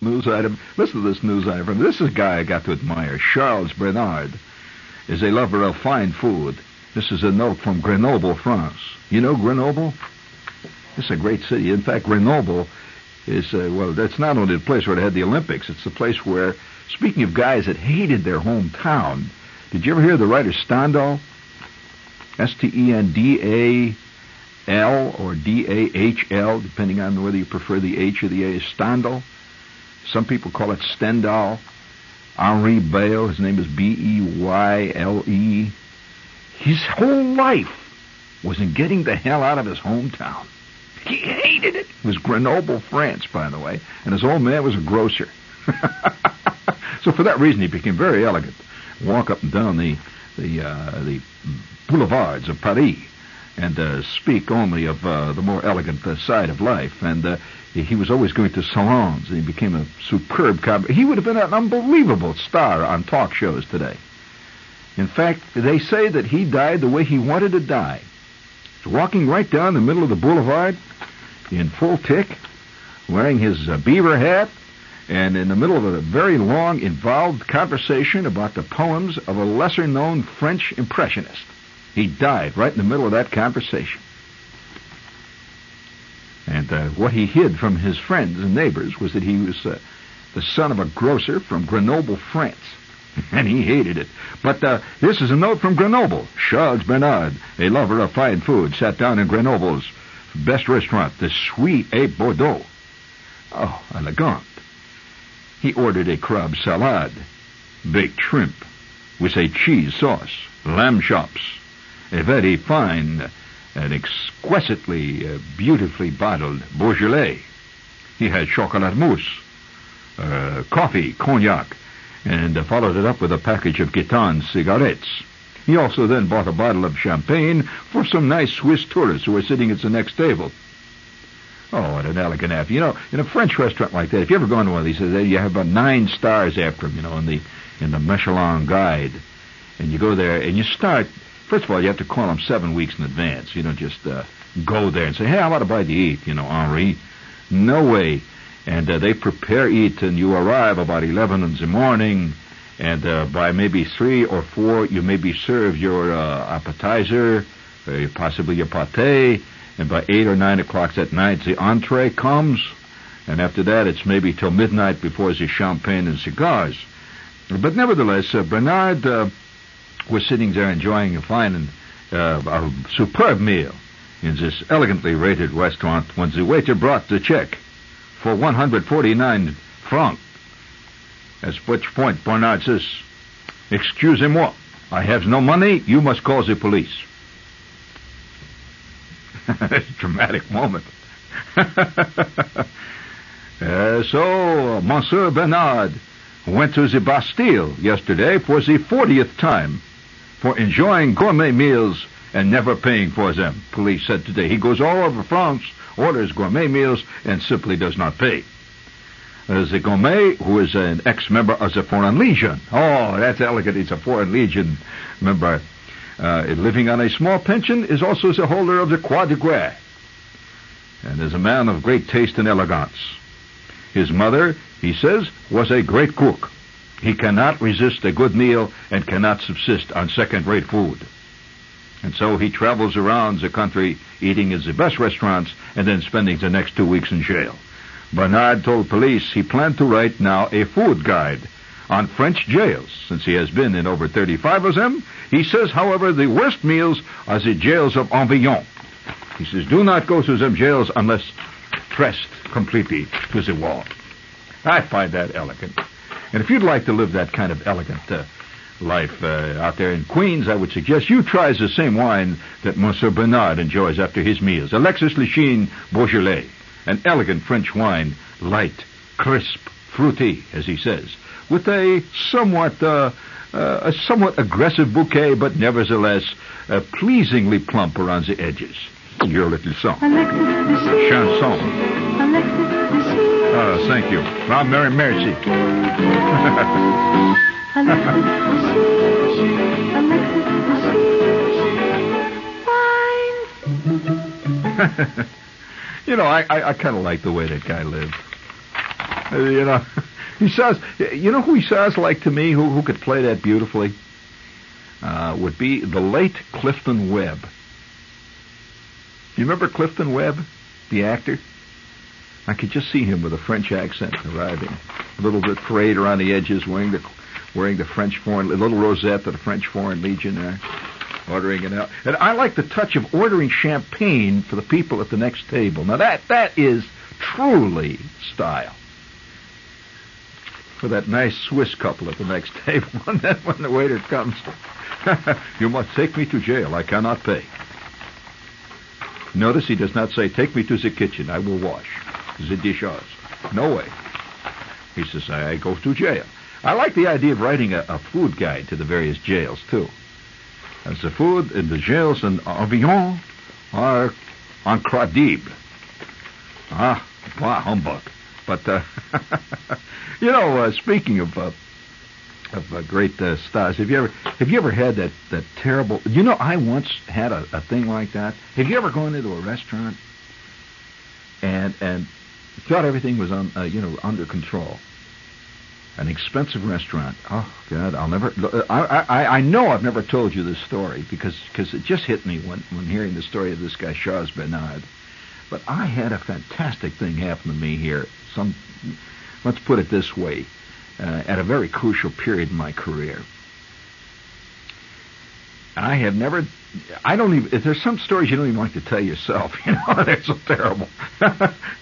news item. Listen to this news item. This is a guy I got to admire. Charles Bernard is a lover of fine food. This is a note from Grenoble, France. You know Grenoble? It's a great city. In fact, Grenoble is, uh, well, that's not only the place where they had the Olympics, it's the place where, speaking of guys that hated their hometown, did you ever hear the writer Stendhal? S-T-E-N-D-A-L or D-A-H-L, depending on whether you prefer the H or the A, Stendhal. Some people call it Stendhal. Henri Beyle, his name is B-E-Y-L-E. His whole life was in getting the hell out of his hometown. He hated it. It was Grenoble, France, by the way, and his old man was a grocer. so for that reason, he became very elegant. Walk up and down the the uh, the boulevards of Paris and uh, speak only of uh, the more elegant uh, side of life. And uh, he was always going to salons, and he became a superb cab. He would have been an unbelievable star on talk shows today. In fact, they say that he died the way he wanted to die. Walking right down the middle of the boulevard in full tick, wearing his uh, beaver hat, and in the middle of a very long, involved conversation about the poems of a lesser known French impressionist. He died right in the middle of that conversation. And uh, what he hid from his friends and neighbors was that he was uh, the son of a grocer from Grenoble, France. and he hated it. But uh, this is a note from Grenoble. Charles Bernard, a lover of fine food, sat down in Grenoble's best restaurant, the Sweet A Bordeaux. Oh, elegant. He ordered a crab salad, baked shrimp, with a cheese sauce, lamb chops, a very fine and exquisitely, uh, beautifully bottled Beaujolais. He had chocolate mousse, uh, coffee, cognac, and uh, followed it up with a package of Gitane cigarettes. He also then bought a bottle of champagne for some nice Swiss tourists who were sitting at the next table. Oh, what an elegant app. You know, in a French restaurant like that, if you ever go into one of these, you have about nine stars after them, you know, in the, in the Michelin guide. And you go there and you start, first of all, you have to call them seven weeks in advance. You don't just, uh, go there and say, hey, I want to buy to eat, you know, Henri. No way and uh, they prepare it, and you arrive about 11 in the morning, and uh, by maybe 3 or 4, you may be served your uh, appetizer, uh, possibly your pate, and by 8 or 9 o'clock that night, the entree comes, and after that, it's maybe till midnight before the champagne and cigars. But nevertheless, uh, Bernard uh, was sitting there enjoying a fine and a superb meal in this elegantly rated restaurant when the waiter brought the check for 149 francs. At which point Bernard says, Excusez-moi, I have no money, you must call the police. dramatic moment. uh, so, Monsieur Bernard went to the Bastille yesterday for the 40th time for enjoying gourmet meals and never paying for them, police said today. He goes all over France orders gourmet meals, and simply does not pay. There's a gourmet who is an ex-member of the Foreign Legion. Oh, that's elegant. He's a Foreign Legion member. Uh, living on a small pension is also the holder of the Croix de Guerre. And is a man of great taste and elegance. His mother, he says, was a great cook. He cannot resist a good meal and cannot subsist on second-rate food. And so he travels around the country eating in the best restaurants and then spending the next two weeks in jail. Bernard told police he planned to write now a food guide on French jails, since he has been in over 35 of them. He says, however, the worst meals are the jails of Avignon. He says, do not go to them jails unless pressed completely to the wall. I find that elegant. And if you'd like to live that kind of elegant uh, life uh, out there in Queens, I would suggest you try the same wine that Monsieur Bernard enjoys after his meals. Alexis Lichine Beaujolais, an elegant French wine, light, crisp, fruity, as he says, with a somewhat uh, uh, a somewhat aggressive bouquet, but nevertheless uh, pleasingly plump around the edges. Your little song, Alexis chanson. Oh, thank you. Ah, Mary Mercy. you know, I, I, I kind of like the way that guy lived. you know, he says, you know who he sounds like to me, who, who could play that beautifully? Uh, would be the late Clifton Webb. You remember Clifton Webb, the actor? I could just see him with a French accent arriving, a little bit frayed around the edges, wearing the wearing the French foreign, little rosette of the French Foreign Legion there, ordering it out. And I like the touch of ordering champagne for the people at the next table. Now that that is truly style. For that nice Swiss couple at the next table, and then when the waiter comes, you must take me to jail. I cannot pay. Notice he does not say, take me to the kitchen. I will wash the dishes. No way. He says, I go to jail. I like the idea of writing a, a food guide to the various jails, too. As the food in the jails in Avignon are incredible. Ah, wow, humbug. But, uh, you know, uh, speaking of, uh, of uh, great uh, stars, have you ever, have you ever had that, that terrible, you know, I once had a, a thing like that. Have you ever gone into a restaurant and, and thought everything was on, uh, you know, under control? an expensive restaurant. Oh God, I'll never. I, I I know I've never told you this story because because it just hit me when when hearing the story of this guy Charles Bernard. But I had a fantastic thing happen to me here. Some, let's put it this way, uh, at a very crucial period in my career. I have never. I don't even. There's some stories you don't even like to tell yourself. You know, they're so terrible.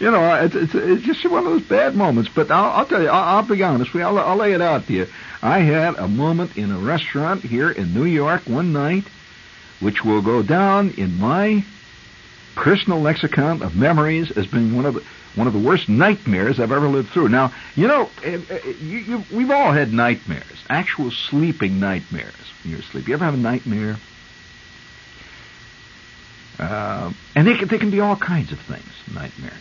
you know, it's, it's it's just one of those bad moments. But I'll, I'll tell you. I'll, I'll be honest. I'll, I'll lay it out to you. I had a moment in a restaurant here in New York one night, which will go down in my personal lexicon of memories as being one of the one of the worst nightmares I've ever lived through. Now, you know, eh, eh, you, you, we've all had nightmares, actual sleeping nightmares when you're asleep. You ever have a nightmare? Uh, and they can, they can be all kinds of things, nightmares.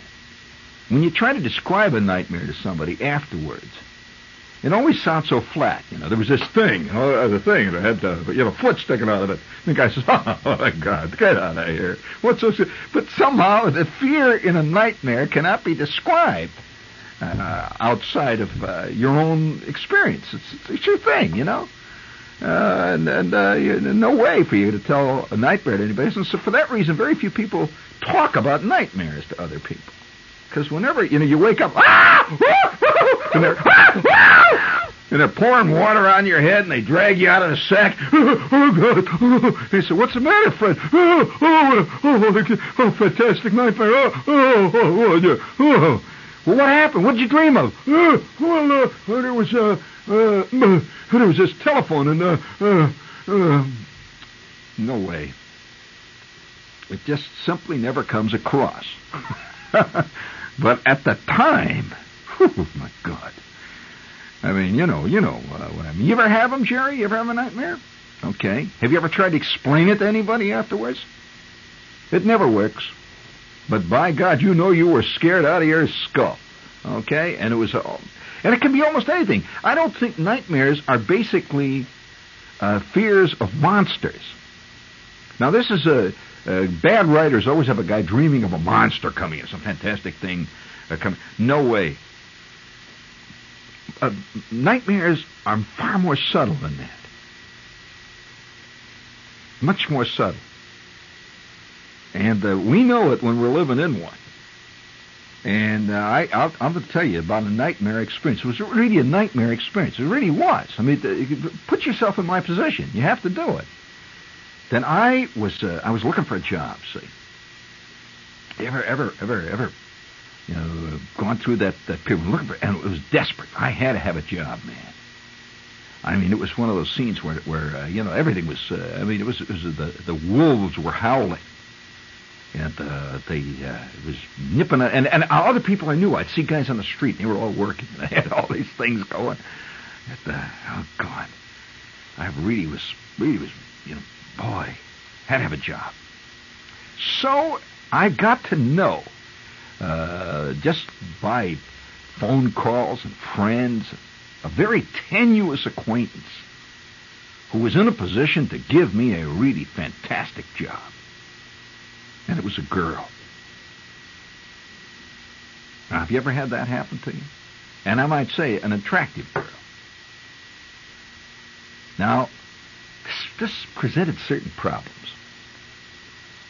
When you try to describe a nightmare to somebody afterwards, it always sounds so flat. You know, there was this thing, you know, the thing that had, uh, you know, a foot sticking out of it. And the guy says, "Oh my God, get out of here!" What's so? But somehow the fear in a nightmare cannot be described uh, outside of uh, your own experience. It's, it's your thing, you know. Uh, and, and uh, you, no way for you to tell a nightmare to anybody. And so for that reason, very few people talk about nightmares to other people. Because whenever you know you wake up, ah! And they're ah! and they're pouring water on your head, and they drag you out of the sack. Oh, God! Oh. They say, "What's the matter, Fred?" Oh, oh, oh, oh fantastic nightmare! Oh, oh, oh, oh, oh. Well, what happened? What did you dream of? Uh, well, uh, there was uh, uh, there was this telephone, and uh, uh, uh, no way. It just simply never comes across. But at the time, oh my God. I mean, you know, you know uh, what I mean. You ever have them, Jerry? You ever have a nightmare? Okay. Have you ever tried to explain it to anybody afterwards? It never works. But by God, you know you were scared out of your skull. Okay? And it was, uh, and it can be almost anything. I don't think nightmares are basically uh, fears of monsters. Now, this is a, uh, bad writers always have a guy dreaming of a monster coming in, some fantastic thing uh, coming. No way. Uh, nightmares are far more subtle than that. Much more subtle. And uh, we know it when we're living in one. And uh, I, I'll, I'm going to tell you about a nightmare experience. It was really a nightmare experience. It really was. I mean, put yourself in my position. You have to do it. Then I was uh, I was looking for a job. See, ever ever ever ever, you know, gone through that that period looking for, and it was desperate. I had to have a job, man. I mean, it was one of those scenes where where uh, you know everything was. Uh, I mean, it was it was the the wolves were howling. And uh, they uh, it was nipping, At, and and other people I knew, I'd see guys on the street, and they were all working. and They had all these things going. And, uh, oh God, I really was really was you know boy, had to have a job. So I got to know, uh, just by phone calls and friends, a very tenuous acquaintance who was in a position to give me a really fantastic job. And it was a girl. Now, have you ever had that happen to you? and I might say an attractive girl. Now, this, this presented certain problems.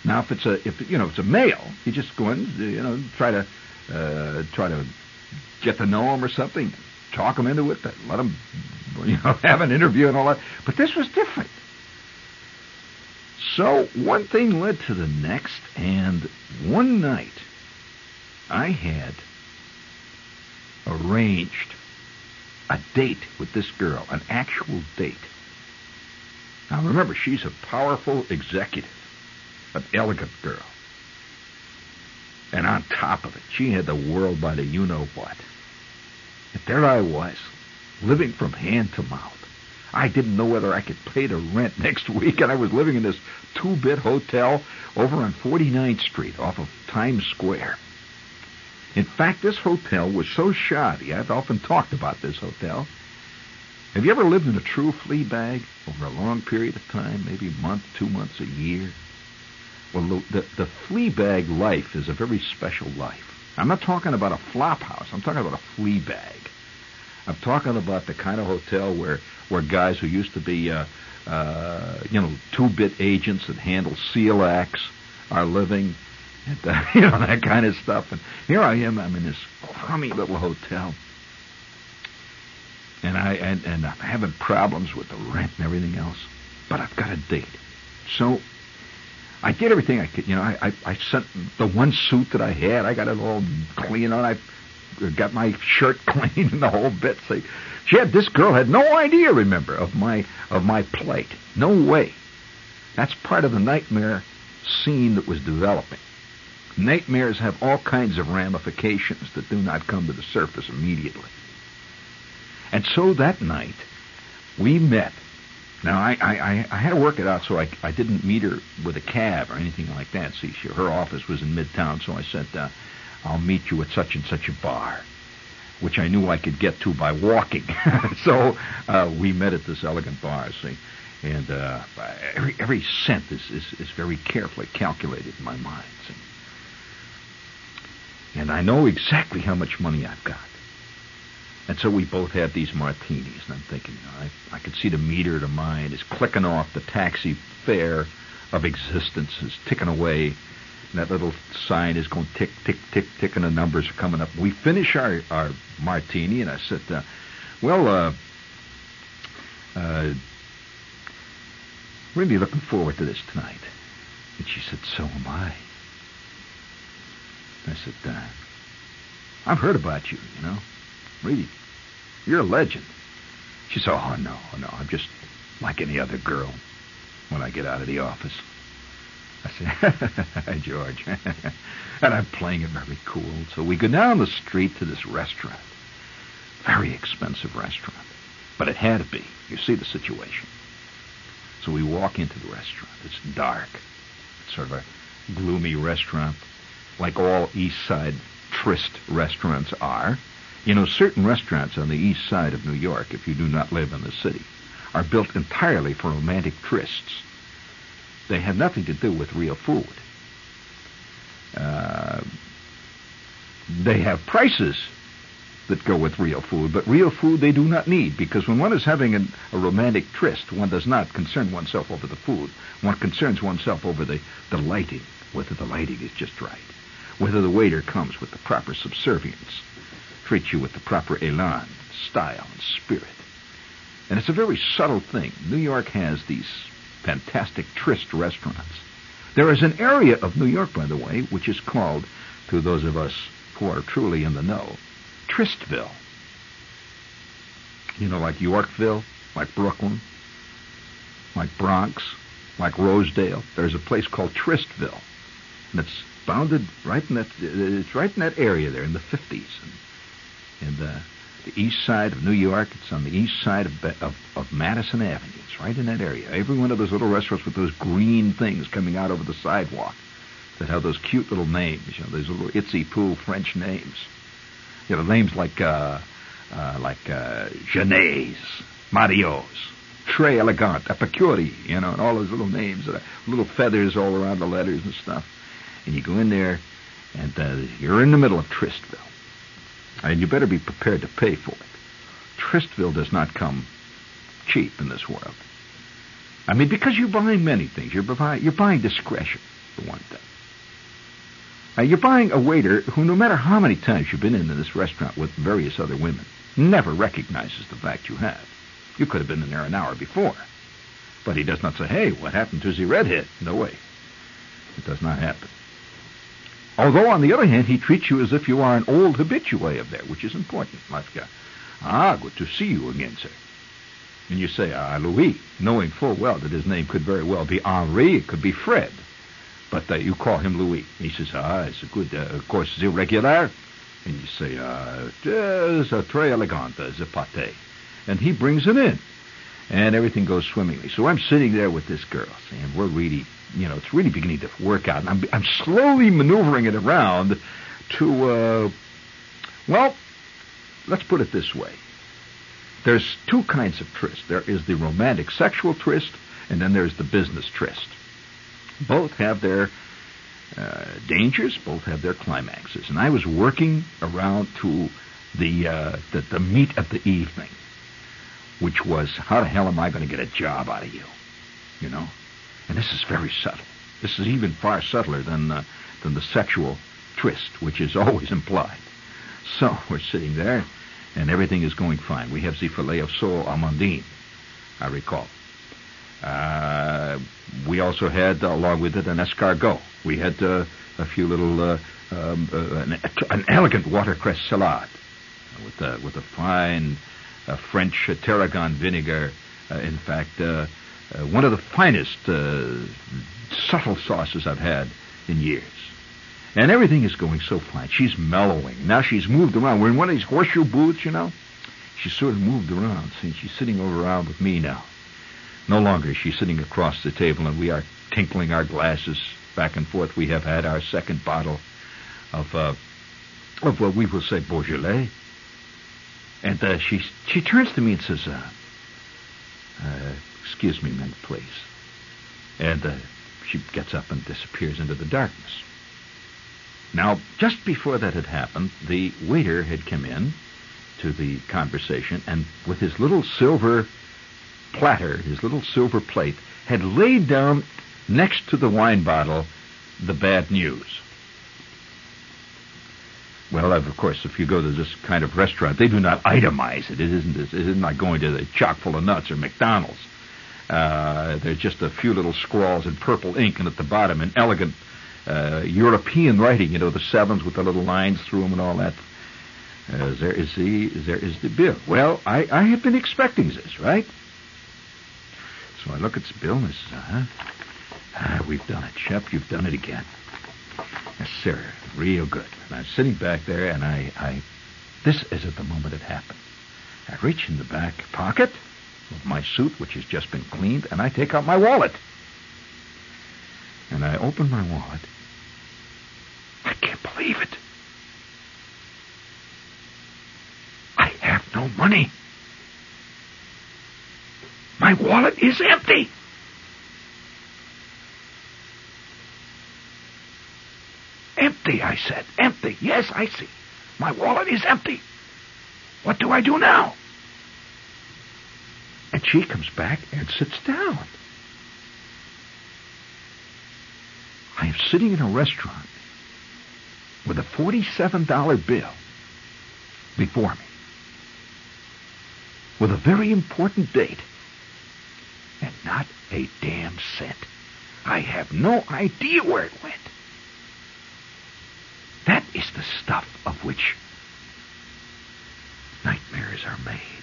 Now, if it's a if you know it's a male, you just go in, you know, try to uh, try to get to know him or something, talk him into it, let him, you know, have an interview and all that. But this was different. So one thing led to the next, and one night I had arranged a date with this girl, an actual date. Now remember, she's a powerful executive, an elegant girl. And on top of it, she had the world by the you know what. And there I was, living from hand to mouth. I didn't know whether I could pay the rent next week, and I was living in this two-bit hotel over on 49th Street off of Times Square. In fact, this hotel was so shoddy, I've often talked about this hotel. Have you ever lived in a true flea bag over a long period of time, maybe a month, two months, a year? Well, the, the, the flea bag life is a very special life. I'm not talking about a flop house. I'm talking about a flea bag. I'm talking about the kind of hotel where where guys who used to be, uh, uh, you know, two-bit agents that handle seal acts are living, and uh, you know that kind of stuff. And here I am. I'm in this crummy little hotel, and I and, and I'm having problems with the rent and everything else. But I've got a date, so I did everything I could. You know, I, I, I sent the one suit that I had. I got it all clean on. I got my shirt clean and the whole bit. So she had this girl had no idea. Remember of my of my plight. No way. That's part of the nightmare scene that was developing. Nightmares have all kinds of ramifications that do not come to the surface immediately. And so that night, we met now, I, I, I had to work it out so I, I didn't meet her with a cab or anything like that. See, she, her office was in Midtown, so I said, uh, I'll meet you at such and such a bar, which I knew I could get to by walking. so uh, we met at this elegant bar, see. And uh, every, every cent is, is, is very carefully calculated in my mind. See? And I know exactly how much money I've got. And so we both had these martinis, and I'm thinking, you know, I, I could see the meter to mine is clicking off, the taxi fare of existence is ticking away, and that little sign is going tick, tick, tick, tick, and the numbers are coming up. We finish our, our martini, and I said, uh, well, uh, uh, really looking forward to this tonight. And she said, so am I. I said, uh, I've heard about you, you know. Really, you're a legend. She said, Oh, no, no, I'm just like any other girl when I get out of the office. I said, George. and I'm playing it very cool. So we go down the street to this restaurant. Very expensive restaurant. But it had to be. You see the situation. So we walk into the restaurant. It's dark. It's sort of a gloomy restaurant, like all East Side tryst restaurants are. You know, certain restaurants on the east side of New York, if you do not live in the city, are built entirely for romantic trysts. They have nothing to do with real food. Uh, they have prices that go with real food, but real food they do not need because when one is having an, a romantic tryst, one does not concern oneself over the food. One concerns oneself over the, the lighting, whether the lighting is just right, whether the waiter comes with the proper subservience, treat you with the proper elan, style, and spirit. And it's a very subtle thing. New York has these fantastic tryst restaurants. There is an area of New York, by the way, which is called, to those of us who are truly in the know, Trystville. You know, like Yorkville, like Brooklyn, like Bronx, like Rosedale. There's a place called Trystville. And it's bounded right in that, it's right in that area there in the 50s. And in the, the east side of New York. It's on the east side of, of, of Madison Avenue. It's right in that area. Every one of those little restaurants with those green things coming out over the sidewalk that have those cute little names, you know, those little itsy poo French names. You know, names like uh, uh, like uh, Genèse, Mario's, Très Elegant, Epicuri, you know, and all those little names, that little feathers all around the letters and stuff. And you go in there, and uh, you're in the middle of Trystville. And you better be prepared to pay for it. Trystville does not come cheap in this world. I mean, because you're buying many things. You're, buying, you're buying discretion, for one thing. Now, you're buying a waiter who, no matter how many times you've been into this restaurant with various other women, never recognizes the fact you have. You could have been in there an hour before. But he does not say, hey, what happened to the redhead? No way. It does not happen. Although, on the other hand, he treats you as if you are an old habitué of there, which is important. Uh, ah, good to see you again, sir. And you say, ah, Louis, knowing full well that his name could very well be Henri, it could be Fred. But uh, you call him Louis. He says, ah, it's a good, uh, of course, it's irregular. And you say, ah, it's a très elegant, the pâté. And he brings it in. And everything goes swimmingly. So I'm sitting there with this girl, and we're really, you know, it's really beginning to work out. And I'm, I'm slowly maneuvering it around to, uh, well, let's put it this way. There's two kinds of tryst. There is the romantic sexual tryst, and then there's the business tryst. Both have their uh, dangers, both have their climaxes. And I was working around to the, uh, the, the meat of the evening, which was how the hell am I going to get a job out of you? You know? And this is very subtle. This is even far subtler than, uh, than the sexual twist, which is always implied. So we're sitting there, and everything is going fine. We have the filet of sole amandine, I recall. Uh, we also had, uh, along with it, an escargot. We had uh, a few little, uh, um, uh, an, an, elegant watercress salad with a, with a fine French tarragon vinegar. Uh, in fact, uh, uh, one of the finest subtle sauces I've had in years. And everything is going so fine. She's mellowing. Now she's moved around. We're in one of these horseshoe booths, you know. She's sort of moved around. See, she's sitting over around with me now. No longer is she sitting across the table and we are tinkling our glasses back and forth. We have had our second bottle of, uh, of what we will say Beaujolais. And uh, she she turns to me and says, uh, uh, "Excuse me, man, please." And uh, she gets up and disappears into the darkness. Now, just before that had happened, the waiter had come in to the conversation, and with his little silver platter, his little silver plate, had laid down next to the wine bottle the bad news. Well, of course, if you go to this kind of restaurant, they do not itemize it. It isn't. It isn't like going to the chock full of nuts or McDonald's. Uh, there's just a few little scrawls in purple ink, and at the bottom, an elegant uh, European writing. You know, the sevens with the little lines through them and all that. Uh, there is the there is the bill. Well, I I have been expecting this, right? So I look at the bill and I say, uh-huh. Ah, we've done it, Shep. You've done it again. Yes, sir. Real good. And I'm sitting back there and I, I, this is at the moment it happened. I reach in the back pocket of my suit, which has just been cleaned, and I take out my wallet. And I open my wallet. I can't believe it. I have no money. My wallet is empty. Empty, I said. Empty. Yes, I see. My wallet is empty. What do I do now? And she comes back and sits down. I am sitting in a restaurant with a $47 bill before me with a very important date and not a damn cent. I have no idea where it went. That is the stuff of which nightmares are made.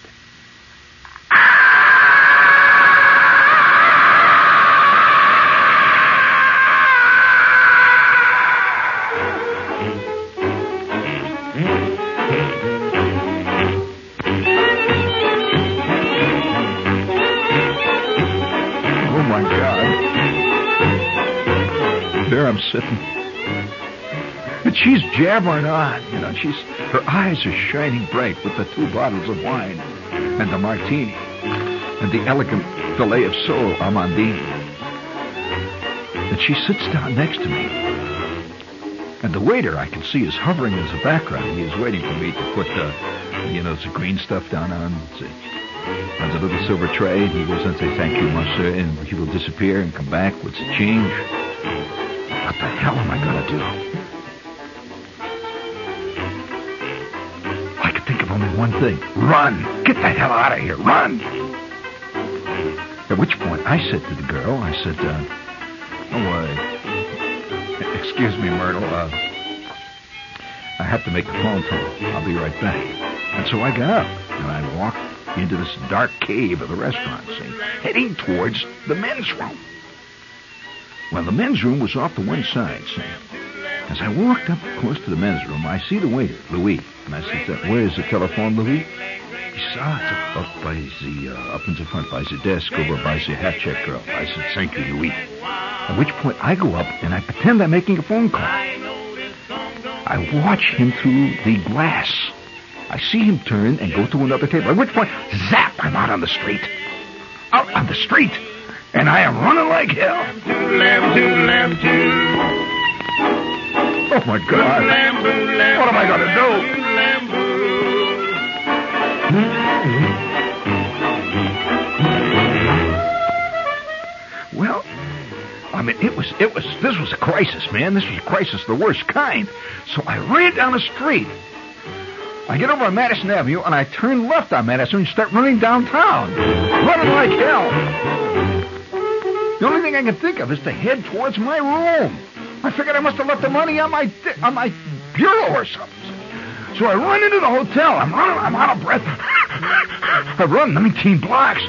She's jabbering on, you know. She's her eyes are shining bright with the two bottles of wine and the martini and the elegant filet of sole amandine. And she sits down next to me. And the waiter, I can see, is hovering as a background. He is waiting for me to put, the, you know, the green stuff down on, see, on the little silver tray. And he goes and say, thank you, monsieur, and he will disappear and come back with the change. What the hell am I going to do? I could think of only one thing. Run! Get the hell out of here! Run! At which point, I said to the girl, I said, uh, oh, uh, excuse me, Myrtle, uh, I have to make a phone call. I'll be right back. And so I got up, and I walked into this dark cave of the restaurant, see, heading towards the men's room. Well, the men's room was off to one side, see. As I walked up close to the men's room, I see the waiter, Louis. And I said, where is the telephone, Louis? It up by the, uh, up in the front by the desk over by the hat check girl. I said, thank you, Louis. At which point I go up and I pretend I'm making a phone call. I watch him through the glass. I see him turn and go to another table. At which point, zap, I'm out on the street. Out on the street. And I am running like hell. Oh my God. What am I going to do? Well, I mean, it was, it was, this was a crisis, man. This was a crisis, the worst kind. So I ran down the street. I get over on Madison Avenue and I turn left on Madison and start running downtown. Running like hell. The only thing I can think of is to head towards my room. I figured I must have left the money on my on my bureau or something. So I run into the hotel. I'm running. I'm out of breath. I run 19 blocks.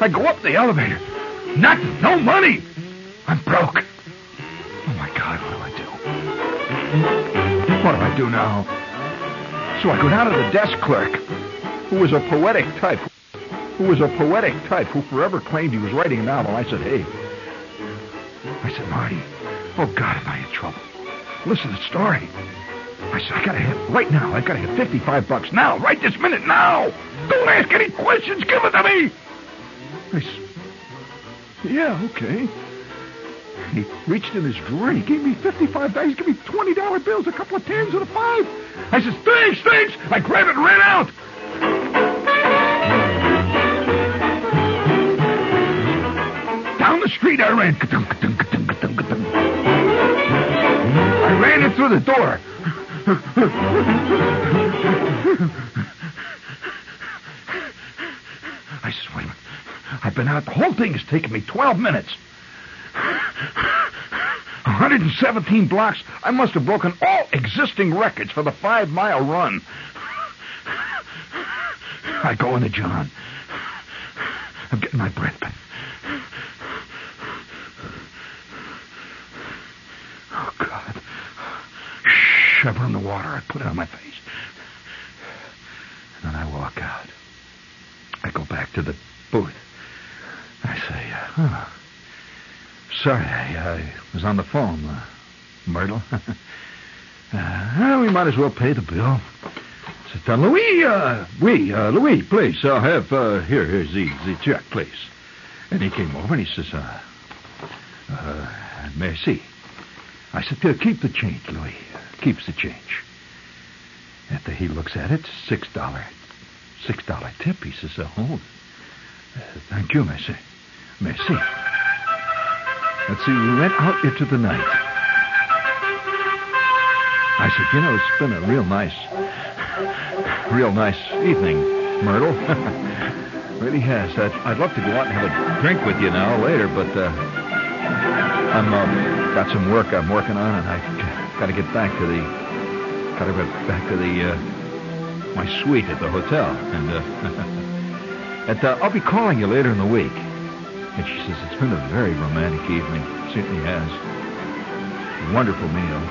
I go up the elevator. Nothing. No money. I'm broke. Oh my God! What do I do? What do I do now? So I go down to the desk clerk, who was a poetic type, who was a poetic type, who forever claimed he was writing a novel. I said, "Hey," I said, "Marty, oh God, am I in trouble? Listen to the story." I said, I gotta hit right now. I gotta hit 55 bucks now, right this minute, now. Don't ask any questions. Give it to me. I said, yeah, okay. He reached in his drawer and he gave me 55 dollars. He gave me $20 bills, a couple of tens and a five. I said, thanks, thanks. I grabbed it and ran out. Down the street I ran. I ran in through the door. I minute. I've been out. The whole thing has taken me 12 minutes. 117 blocks. I must have broken all existing records for the five mile run. I go into John. I'm getting my breath back. Oh, God. Shh, I run the water. I put it on my face. And then I walk out. I go back to the booth. I say, uh, oh, sorry, I, I was on the phone, uh, Myrtle. uh, we might as well pay the bill. Said, uh, Louis, uh, oui, uh, Louis, please, I'll have, uh, here, here's the, the check, please. And he came over and he says, uh, uh, merci. I said, "Uh, keep the change, Louis. Keeps the change. After he looks at it, six dollar, six dollar tip. He says, "Oh, uh, thank you, merci, merci." Let's see. We went out into the night. I said, "You know, it's been a real nice, real nice evening, Myrtle. really has. I'd, I'd love to go out and have a drink with you now later, but uh, I'm uh, got some work I'm working on, and I got to get back to the got to get back to the uh, my suite at the hotel, and uh, and uh, I'll be calling you later in the week. And she says it's been a very romantic evening. certainly has. Wonderful meal.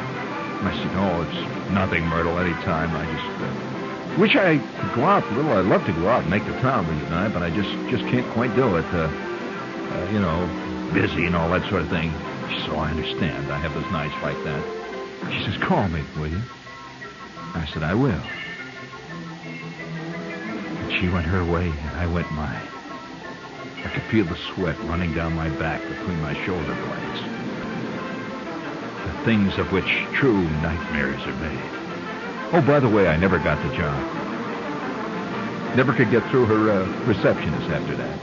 And I said, oh, it's nothing, Myrtle. Any time. I just uh, wish I could go out a little. I'd love to go out and make the town leave tonight, but I just just can't quite do it. Uh, uh, you know, busy and all that sort of thing. So I understand. I have those nights like that. She says, call me, will you? I said, I will. And she went her way, and I went mine. I could feel the sweat running down my back between my shoulder blades. The things of which true nightmares are made. Oh, by the way, I never got the job. Never could get through her uh, receptionist after that.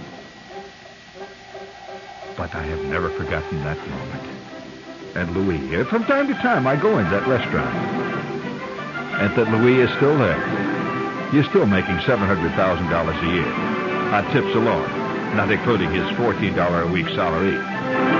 But I have never forgotten that moment. And Louis, uh, from time to time, I go in that restaurant. And that Louis is still there. He's still making $700,000 a year on tips alone, not including his $14 a week salary.